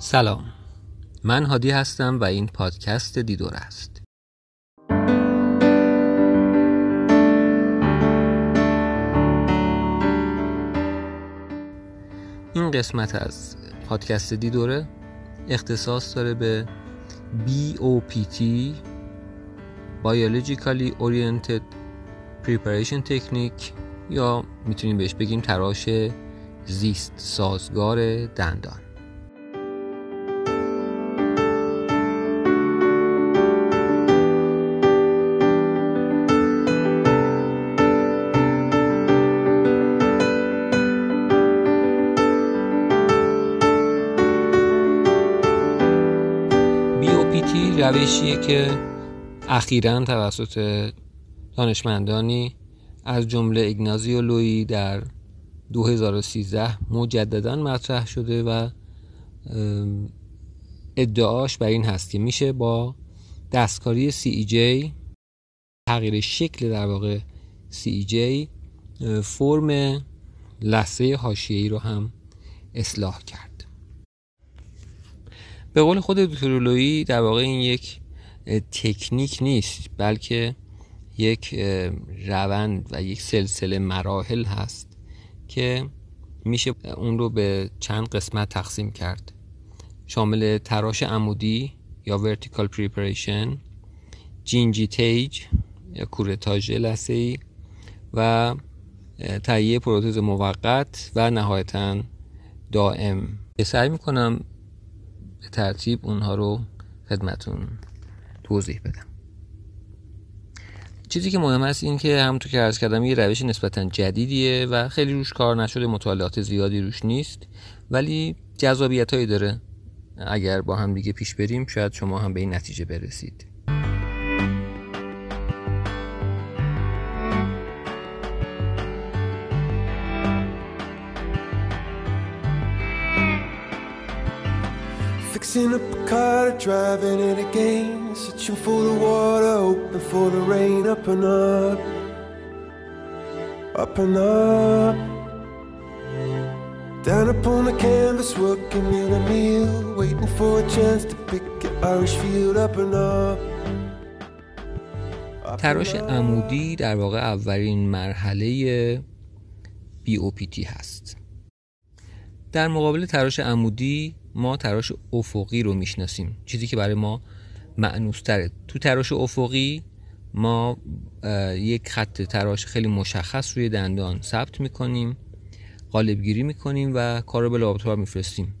سلام. من هادی هستم و این پادکست دیدور است. این قسمت از پادکست دیدوره اختصاص داره به BOPT Biologically Oriented Preparation Technique یا می‌تونیم بهش بگیم تراش زیست سازگار دندان. روشیه که اخیرا توسط دانشمندانی از جمله ایگنازیو لوی در 2013 مجددا مطرح شده و ادعاش بر این هست که میشه با دستکاری CEJ تغییر شکل در واقع CEJ فرم لثه حاشیه‌ای رو هم اصلاح کرد. به قول خود دکتر لویی در واقع این یک تکنیک نیست بلکه یک روند و یک سلسله مراحل هست که میشه اون رو به چند قسمت تقسیم کرد. شامل تراش عمودی یا vertical preparation gingitage یا کورتاژ لثه‌ای و تهیه پروتز موقت و نهایتا دائم. سعی می‌کنم به ترتیب اونها رو خدمتون توضیح بدم. چیزی که مهم است این که همونطور که عرض کردم یه روش نسبتا جدیدیه و خیلی روش کار نشده مطالعات زیادی روش نیست ولی جذابیت هایی داره. اگر با هم دیگه پیش بریم شاید شما هم به این نتیجه برسید. Fixing up a car, driving it again. Searching for the water, hoping for the rain. Up and up, up and up. Down upon the canvas, working in a meal. Waiting for a chance to pick an Irish field. Up and up. تراش عمودی در واقع اولین مرحله BOPT هست در مقابل تراش عمودی ما تراش افقی رو می‌شناسیم چیزی که برای ما معنوس تره تو تراش افقی ما یک خط تراش خیلی مشخص روی دندان ثبت می‌کنیم قالب گیری می‌کنیم و کار رو به لابراتوار میفرستیم.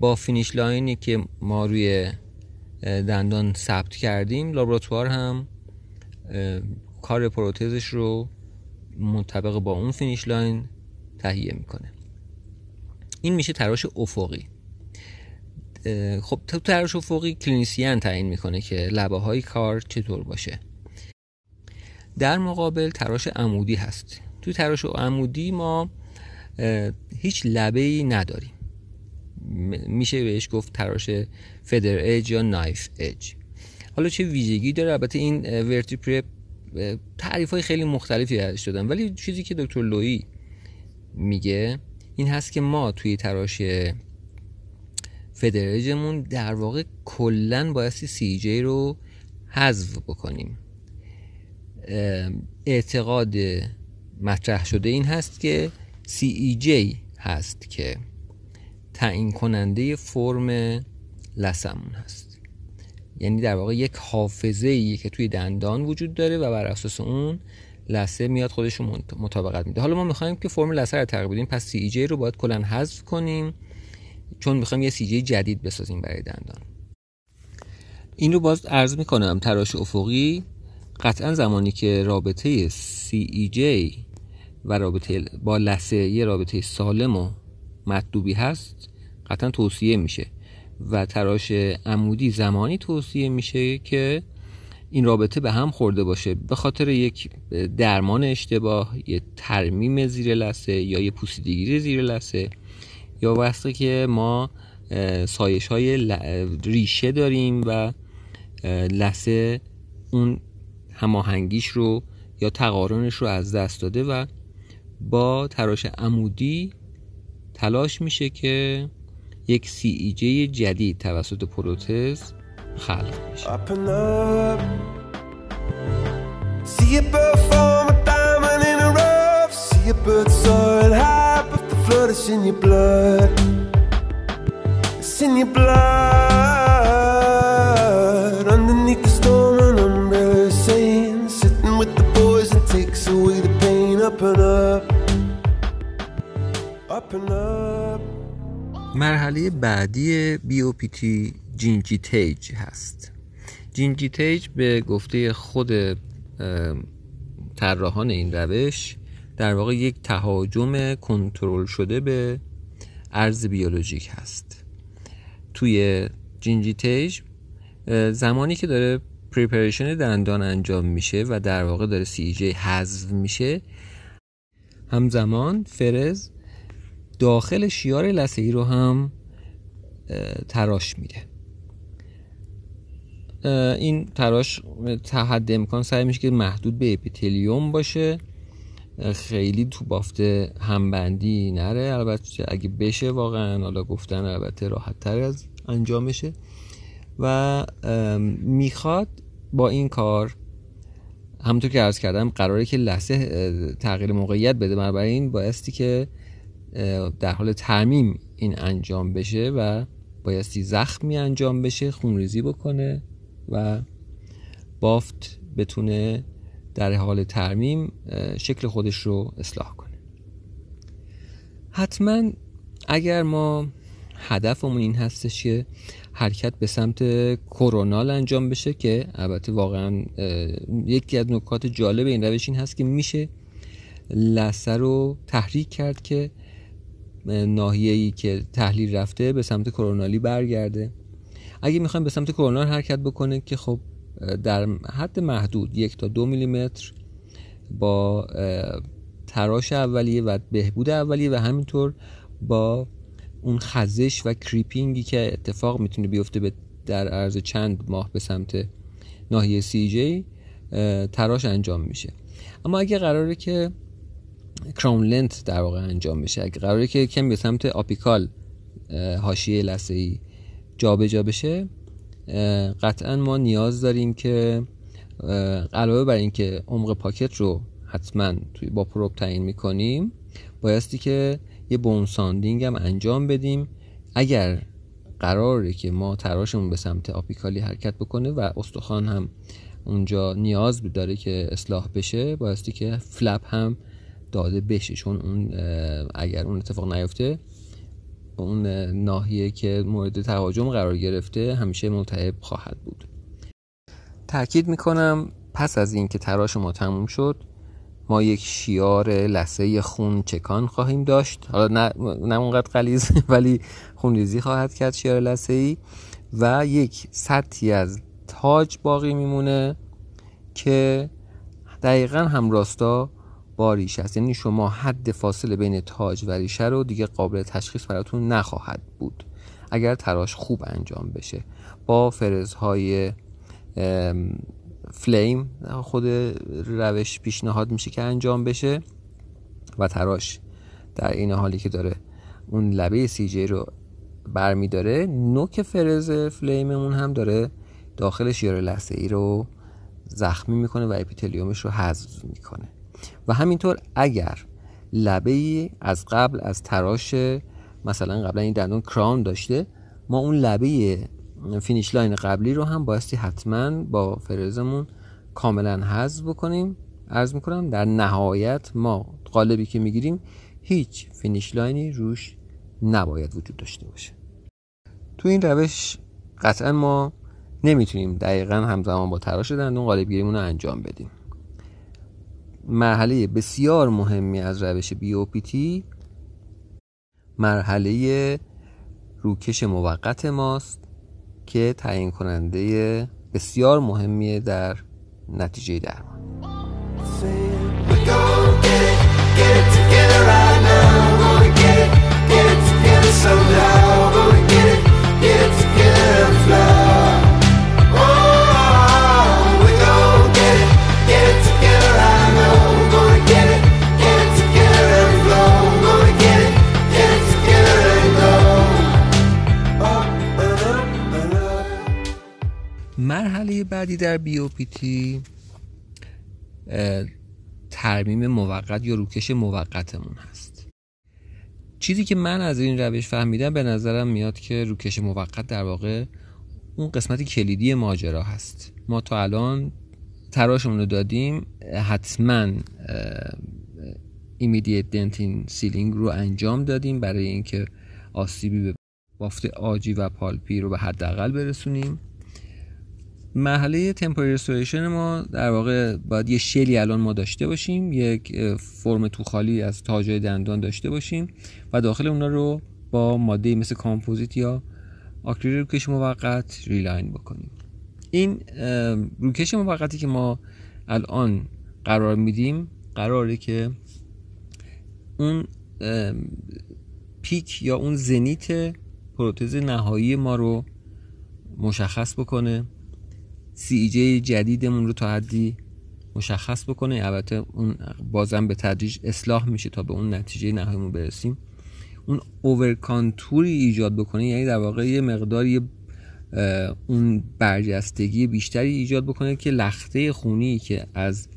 با فینیش لاینی که ما روی دندان ثبت کردیم لابراتوار هم کار پروتزش رو منطبق با اون finish line تهیه می‌کنه. این میشه تراش افقی. خب تو تراش افقی clinician تعیین می‌کنه که لبه های کار چطور باشه. در مقابل تراش عمودی هست. تو تراش عمودی ما هیچ لبه ای نداریم میشه بهش گفت تراش feather edge یا knife edge حالا چه ویژگی داره؟ البته این vertiprep تعریف های خیلی مختلفی ازش دادن ولی چیزی که دکتر لویی میگه این هست که ما توی تراش فدرجمون در واقع کلا بایستی سی جی رو حذف بکنیم. اعتقاد مطرح شده این هست که سی ای جی هست که تعیین کننده فرم لسمون هست. یعنی در واقع یک حافظه ای که توی دندان وجود داره و بر اساس اون لثه میاد خودش رو مطابقت میده. حالا ما می‌خوایم که فرم لثه رو تغییر بدیم. پس سی جی رو باید کلا حذف کنیم چون می‌خوایم یه سی جی جدید بسازیم برای دندان. این رو باز عرض می‌کنم تراش افقی قطعا زمانی که رابطه سی ای جی و رابطه با لثه یه رابطه سالم و مطلوبی هست قطعا توصیه میشه. و تراش عمودی زمانی توصیه میشه که این رابطه به هم خورده باشه به خاطر یک درمان اشتباه یه ترمیم زیر لسه یا یه پوسیدگی زیر لسه یا وقتی که ما سایش های ریشه داریم و لسه اون هماهنگیش رو یا تقارنش رو از دست داده و با تراش عمودی تلاش میشه که یک CEJ جدید توسط پروتز خلق میشه Up and up. See a bird form a diamond in a rough. See a bird soaring high, but the flood is in your blood. It's in your blood. Underneath the storm, an umbrella is saying, sitting with the boys and takes away the pain. Up and up. Up and up. مرحله بعدی BOPT جینجی تیج هست. gingitage به گفته خود طراحان این روش در واقع یک تهاجم کنترل شده به عرض بیولوژیک هست. توی gingitage زمانی که داره preparation دندان انجام میشه و در واقع داره CEJ حذف میشه همزمان فرز داخل شیار لثه ای رو هم تراش میده. این تراش تا حد امکان سعی میشه که محدود به اپیتلیوم باشه. خیلی تو بافت همبندی نره. البته اگه بشه واقعا حالا گفتن البته راحت تر از انجامشه و می‌خواد با این کار همونطور که عرض کردم قراره که اه، تغییر موقعیت بده. بنابراین بایستی که در حال ترمیم این انجام بشه و بایستی زخمی انجام بشه خونریزی بکنه. و بافت بتونه در حال ترمیم شکل خودش رو اصلاح کنه. حتما اگر ما هدفمون این هستش که حرکت به سمت کرونال انجام بشه که البته واقعا یکی از نکات جالب این روش این هست که میشه لثه رو تحریک کرد که ناحیه‌ای که تحلیل رفته به سمت کرونالی برگرده. اگه می‌خوایم به سمت کرونال حرکت بکنه که خب در حد محدود یک تا دو میلیمتر با تراش اولیه و بهبود اولیه و همینطور با اون خزش و creeping ی که اتفاق می‌تونه بیفته به در عرض چند ماه به سمت ناحیه CEJ تراش انجام میشه. اما اگه قراره که crown length در واقع انجام بشه اگه قراره که کم به سمت apical حاشیه لثه ای جابجا بشه اه، قطعا ما نیاز داریم که علاوه بر اینکه عمق pocket رو حتما توی با probe تعیین می‌کنیم بایستی که یه bone sounding هم انجام بدیم. اگر قراره که ما تراشمون به سمت apical ی حرکت بکنه و استخوان هم اونجا نیاز داره که اصلاح بشه بایستی که flap هم داده بشه. چون اون اگر اون اتفاق نیفته اون ناحیه که مورد تهاجم قرار گرفته همیشه ملتهب خواهد بود. تاکید می‌کنم پس از اینکه تراش ما تموم شد ما یک شیار لثه خون چکان خواهیم داشت. حالا نه, نه اونقدر غلیظ ولی خونریزی خواهد کرد شیار لثه ای و یک سطحی از تاج باقی میمونه که دقیقا هم راستا با ریشه است. یعنی شما حد فاصله بین تاج و ریشه رو دیگه قابل تشخیص براتون نخواهد بود. اگر تراش خوب انجام بشه. با فرزهای flame خود روش پیشنهاد میشه که انجام بشه و تراش در این حالی که داره اون لبه CEJ رو برمیداره نوک فرز flame مون هم داره داخل شیار لثه ای رو زخمی می‌کنه و epithelium ش رو حذف می‌کنه. و همینطور اگر لبه ای از قبل از تراش مثلا قبلا این دندون crown داشته ما اون لبه finish line قبلی رو هم بایستی حتما با فرزمون کاملا حذف بکنیم. عرض می‌کنم در نهایت ما قالبی که می‌گیریم هیچ finish line ی روش نباید وجود داشته باشه. تو این روش قطعا ما نمی‌تونیم دقیقا همزمان با تراش دندون قالب گیریمون رو انجام بدیم. مرحله بسیار مهمی از روش BOPT مرحله روکش موقت ماست که تعیین کننده بسیار مهمیه در نتیجه درمان. مرحله بعدی در BOPT ترمیم موقت یا روکش موقتمون هست. چیزی که من از این روش فهمیدم به نظرم میاد که روکش موقت در واقع اون قسمت کلیدی ماجرا هست. ما تا الان تراشمون رو دادیم حتما immediate dentin sealing رو انجام دادیم برای اینکه آسیبی به بافت عاجی و پالپی رو به حداقل برسونیم. مرحله temporary ما در واقع باید یه shell ی الان ما داشته باشیم یک فرم تو خالی از تاجای دندان داشته باشیم و داخل اونا رو با ماده مثل کامپوزیت یا آکریل روکش موقت reline بکنیم. این روکش موقتی که ما الان قرار میدیم قراره که اون پیک یا اون زنیت پروتز نهایی ما رو مشخص بکنه. سی جی جدیدمون رو تا حدی مشخص بکنه. البته اون بازم به تدریج اصلاح میشه تا به اون نتیجه نهاییمون برسیم. اون اوورکانتوری ایجاد بکنه یعنی در واقع یه مقداری اون برجستگی بیشتری ایجاد بکنه که لخته خونی که از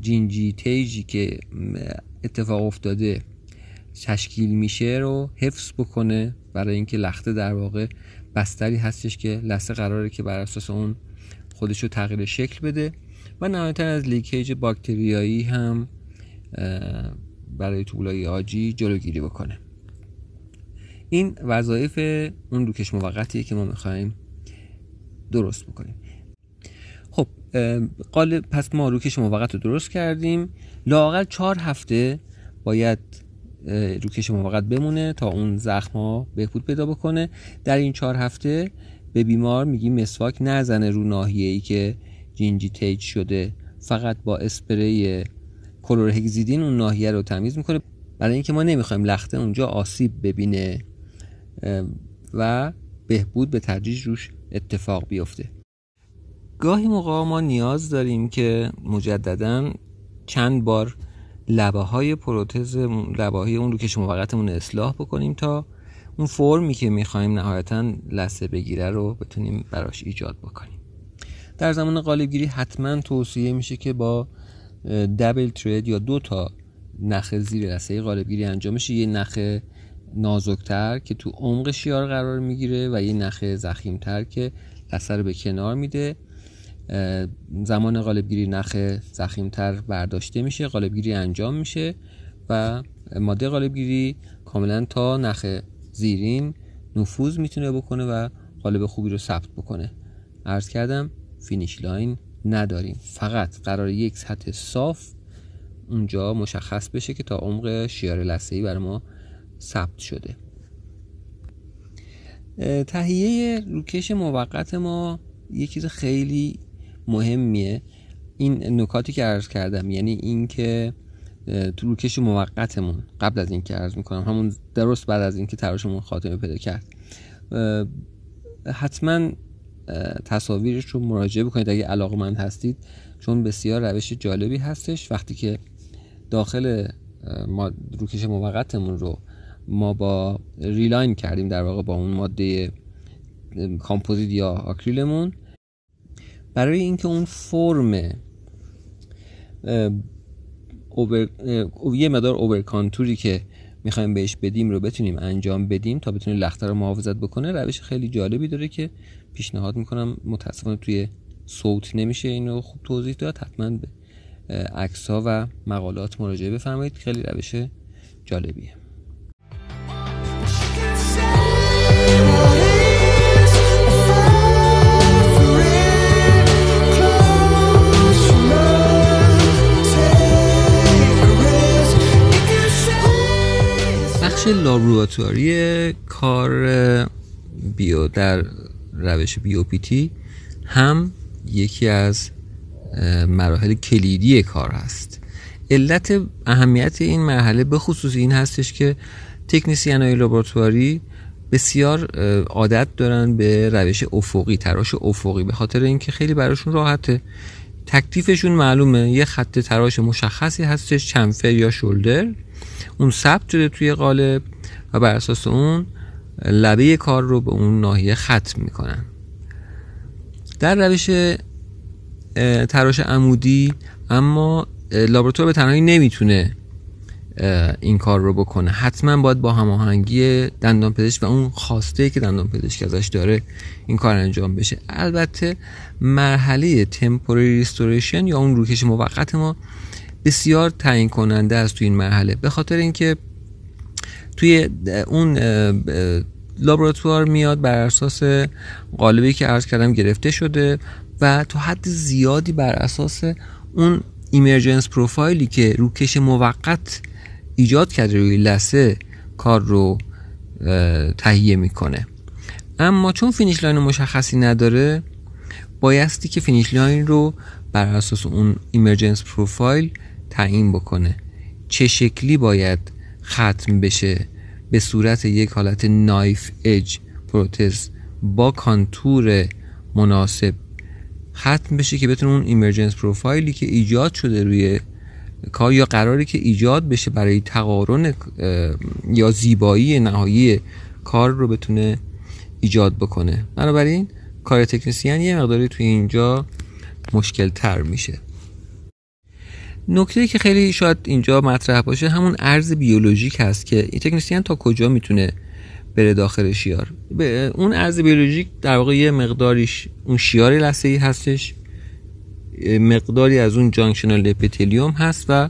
جینجی تیجی که اتفاق افتاده تشکیل میشه رو حفظ بکنه. برای اینکه لخته در واقع بستری هستش که لسه قراره که بر اساس اون خودش رو تغییر شکل بده و نهایتا از لیکیج باکتریایی هم برای طولای آجی جلوگیری بکنه. این وظایف اون روکش موقتیه که ما می‌خوایم درست بکنیم. خب قالب پس ما روکش موقت رو درست کردیم. لاقل چهار هفته باید روکش موقت بمونه تا اون زخم ها بهبود پیدا بکنه. در این چهار هفته به بیمار میگیم مسواک نزنه رو ناحیه ای که جینجی تیج شده فقط با اسپری کلورهگزیدین اون ناحیه رو تمیز می‌کنه. برای اینکه ما نمی‌خوایم لخته اونجا آسیب ببینه و بهبود به تدریج روش اتفاق بیفته. گاهی موقع ما نیاز داریم که مجددا چند بار لبه های پروتز لبه های اون رو که موقتمون اصلاح بکنیم تا اون فرمی که می‌خوایم نهایتا لسه بگیره رو بتونیم براش ایجاد بکنیم. در زمان قالبگیری حتما توصیه میشه که با دبل ترید یا دو تا نخ زیر لسه قالبگیری انجام میشه یه نخ نازکتر که تو عمق شیار قرار می‌گیره و یه نخ ضخیمتر که لثه رو به کنار میده. زمان قالبگیری نخ ضخیمتر برداشته میشه قالبگیری انجام میشه و ماده قالبگیری کاملا تا نخ زیرین نفوذ می‌تونه بکنه و قالب خوبی رو ثبت بکنه. عرض کردم finish line نداریم. فقط قرار یک سطح صاف اونجا مشخص بشه که تا عمق شیار لثه‌ای برای ما ثبت شده. تهیه روکش موقت ما یه چیز خیلی مهمیه. این نکاتی که عرض کردم یعنی اینکه تو روکش موقتمون قبل از اینکه عرض می‌کنم همون درست بعد از اینکه تراشمون خاتمه پیدا کرد. حتما تصاویرش رو مراجعه بکنید اگه علاقه مند هستید چون بسیار روش جالبی هستش. وقتی که داخل ما روکش موقتمون رو ما با reline کردیم در واقع با اون ماده کامپوزیت یا آکریلمون برای اینکه اون فرم over، یه مقدار overcontour ی که می‌خوایم بهش بدیم رو بتونیم انجام بدیم تا بتونه لخته رو محافظت بکنه. روش خیلی جالبی داره که پیشنهاد می‌کنم متاسفانه توی صوت نمیشه اینو خوب توضیح داد. حتما به عکس ها و مقالات مراجعه بفرمایید. خیلی روش جالبیه. لابراتواری کار بیو در روش بیوپیتی هم یکی از مراحل کلیدی کار هست. علت اهمیت این مرحله به خصوص این هستش که تکنیسیان های لابراتواری بسیار عادت دارن به روش افقی تراش افقی به خاطر اینکه خیلی براشون راحته. تکلیفشون معلومه یه خط تراش مشخصی هستش چنفر یا شولدر. اون ثبت شده توی قالب و بر اساس اون لبه کار رو به اون ناحیه ختم می‌کنن. در روش تراش عمودی اما لابراتوار به تنهایی نمی‌تونه این کار رو بکنه. حتما باید با هماهنگی دندان پزشک و اون خواسته که دندان پزشک ازش داره این کار انجام بشه. البته مرحله تمپوری ریستوریشن یا اون روکش موقت ما بسیار تعیین کننده است تو این مرحله. به خاطر اینکه توی اون لابراتوار میاد بر اساس قالبی که عرض کردم گرفته شده و تا حد زیادی بر اساس اون emergence profile ی که روکش موقت ایجاد کرده روی لثه کار رو تهیه می‌کنه. اما چون finish line مشخصی نداره بایستی که finish line رو بر اساس اون emergence profile تعیین بکنه. چه شکلی باید ختم بشه به صورت یک حالت knife edge پروتز با contour مناسب؟ ختم بشه که بتونه اون emergence profile ی که ایجاد شده روی کار یا قراره که ایجاد بشه برای تقارن یا زیبایی نهایی کار رو بتونه ایجاد بکنه. بنابراین کار تکنسیان یه مقداری توی اینجا مشکل تر میشه. نکته که خیلی شاید اینجا مطرح باشه همون ارز بیولوژیک هست که این تکنسیان تا کجا می‌تونه بره داخل شیار؟ به اون ارز بیولوژیک در واقع یه مقداریش اون شیار لثه ای هستش مقداری از اون جانکشنال اپیتلیوم هست و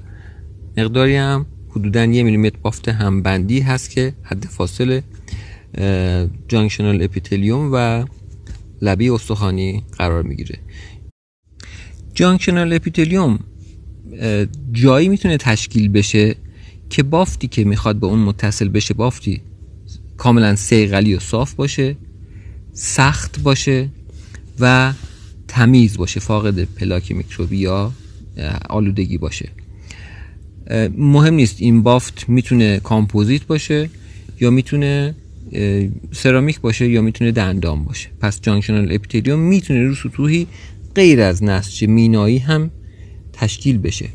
مقداری هم حدودا یه میلیمتر بافت همبندی هست که حد فاصل junctional epithelium و لبه استخوانی قرار می‌گیره. junctional epithelium جایی می‌تونه تشکیل بشه که بافتی که می‌خواد به اون متصل بشه بافتی کاملا صیقلی و صاف باشه سخت باشه و تمیز باشه فاقد پلاک میکروبی یا آلودگی باشه. مهم نیست این بافت می‌تونه کامپوزیت باشه یا می‌تونه سرامیک باشه یا می‌تونه دندان باشه. پس junctional epithelium می‌تونه رو سطوحی غیر از نسج مینایی هم تشکیل بشه.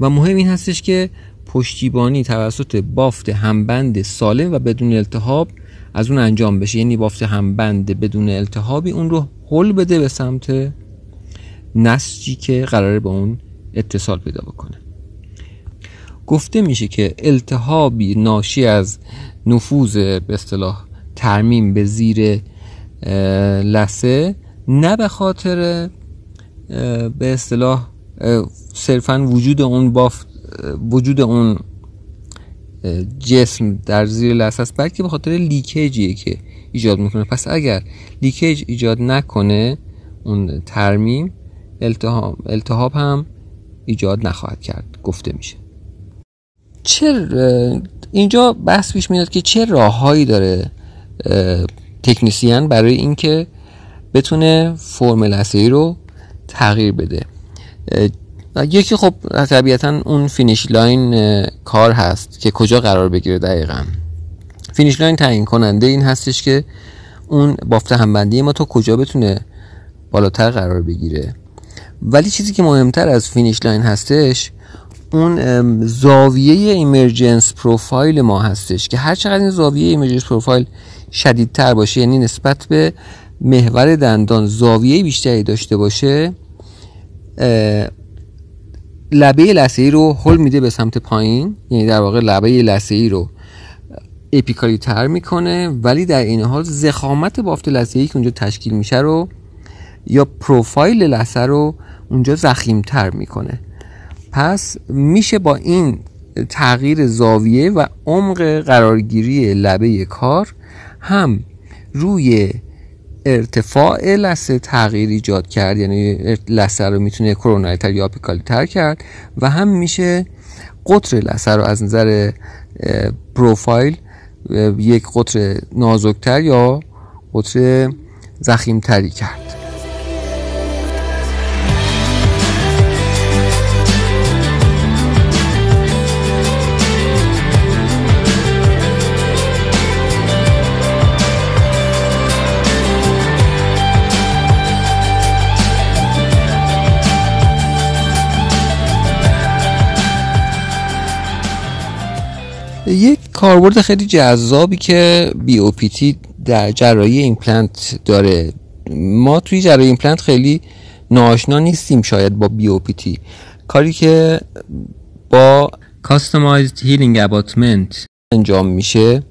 و مهم این هستش که پشتیبانی توسط بافت همبند سالم و بدون التهاب از اون انجام بشه. یعنی بافت همبند بدون التهابی اون رو هل بده به سمت نسجی که قراره به اون اتصال پیدا بکنه. گفته میشه که التهابی ناشی از نفوذ به اصطلاح ترمیم به زیر لثه نه به خاطر به اصطلاح صرفا وجود اون بافت وجود اون جسم در زیر لثه است بلکه به خاطر لیکیجیه که ایجاد می‌کنه. پس اگر leakage ایجاد نکنه اون ترمیم التهاب, التهاب هم ایجاد نخواهد کرد گفته میشه. چه اینجا بحث پیش میاد که چه راههایی داره تکنیسیان برای اینکه بتونه فرم لثه‌ای رو تغییر بده. یکی خب طبیعتا اون finish line کار هست که کجا قرار بگیره دقیقا. finish line تعیین کننده این هستش که اون بافت همبندی ما تا کجا بتونه بالاتر قرار بگیره. ولی چیزی که مهمتر از finish line هستش اون زاویه emergence profile ما هستش که هر چقدر این زاویه emergence profile شدیدتر باشه یعنی نسبت به محور دندان زاویه بیشتری داشته باشه لبه لثه‌ای رو هل میده به سمت پایین. یعنی در واقع لبه لثه‌ای رو اپیکالی تر می‌کنه ولی در این حال زخامت بافت لثه‌ای که اونجا تشکیل میشه رو یا پروفایل لثه رو اونجا زخیم تر می‌کنه. پس میشه با این تغییر زاویه و عمق قرارگیری لبه کار هم روی ارتفاع لثه تغییر ایجاد کرد یعنی لثه رو می‌تونه کرونایی تر یا آپیکالی تر کرد و هم میشه قطر لثه رو از نظر پروفایل یک قطر نازکتر یا قطر زخیمتری کرد. یک کاربرد خیلی جذابی که BOPT در جراحی ایمپلنت داره. ما توی جراحی ایمپلنت خیلی ناآشنا نیستیم شاید با BOPT کاری که با customized healing abutment انجام میشه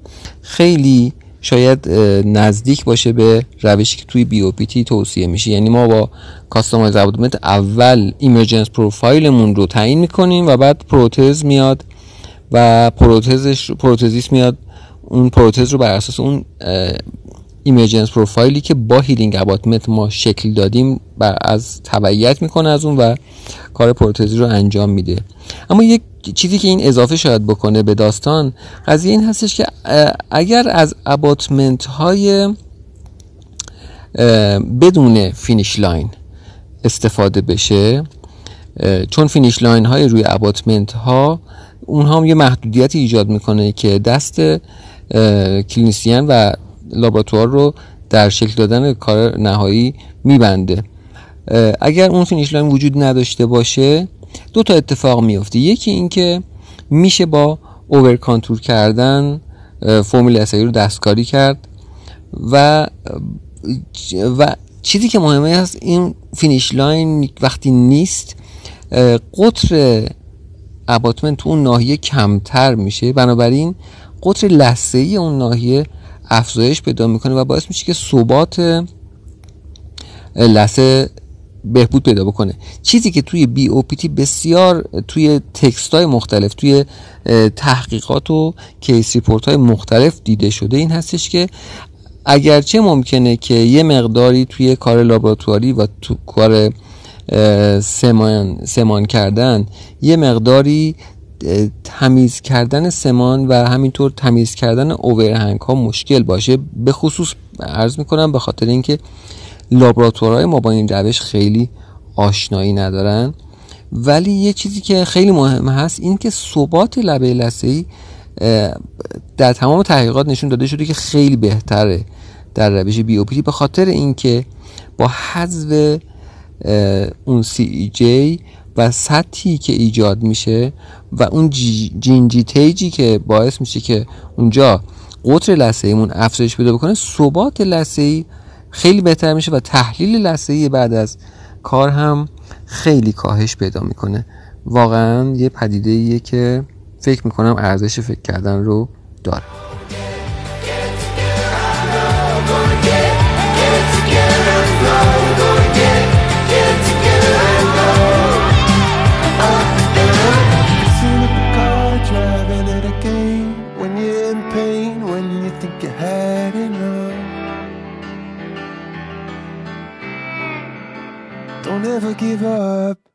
خیلی شاید نزدیک باشه به روشی که توی BOPT توصیه میشه. یعنی ما با customize abutment اول emergence profile مون رو تعیین می‌کنیم و بعد پروتز میاد. و پروتزش پروتزیست میاد. اون پروتز رو بر اساس اون emergence profile ی که با healing abutment ما شکل دادیم بر از تبعیت می‌کنه از اون و کار پروتزی رو انجام میده. اما یک چیزی که این اضافه شاید بکنه به داستان قضیه این هستش که اگر از abutment های بدون finish line استفاده بشه چون finish line های روی abutment ها اونها هم یه محدودیتی ایجاد می‌کنه که دست clinician و لابراتوار رو در شکل دادن کار نهایی میبنده. اگر اون finish line وجود نداشته باشه دو تا اتفاق میفته یکی اینکه میشه با over contour کردن فرم لثه‌ای رو دستکاری کرد و و چیزی که مهمه هست این finish line وقتی نیست قطر abutment تو اون ناحیه کمتر میشه. بنابراین قطر لثه‌ی اون ناحیه افزایش پیدا می‌کنه و باعث میشه که ثبات لثه بهبود پیدا بکنه. چیزی که توی BOPT بسیار توی text های مختلف توی تحقیقات و case report های مختلف دیده شده این هستش که اگرچه ممکنه که یه مقداری توی کار لابراتواری و تو کار سمان, سمان کردن. یه مقداری تمیز کردن سمان و همینطور تمیز کردن اوورهنگ ها مشکل باشه. به خصوص عرض می‌کنم به خاطر اینکه لابراتوارهای ما با این روش خیلی آشنایی ندارن. ولی یه چیزی که خیلی مهم هست این که ثبات لبه لثه در تمام تحقیقات نشون داده شده که خیلی بهتره در روش بی به خاطر اینکه با حذف اون سی ای جی و سطحی که ایجاد میشه و اون جینجی تیجی که باعث میشه که اونجا قطر لسه ایمون افزایش پیدا بکنه ثبات لسه ای خیلی بهتر میشه و تحلیل لسه ای بعد از کار هم خیلی کاهش پیدا می‌کنه. واقعا یه پدیده ایه که فکر می‌کنم ارزش فکر کردن رو داره. Give up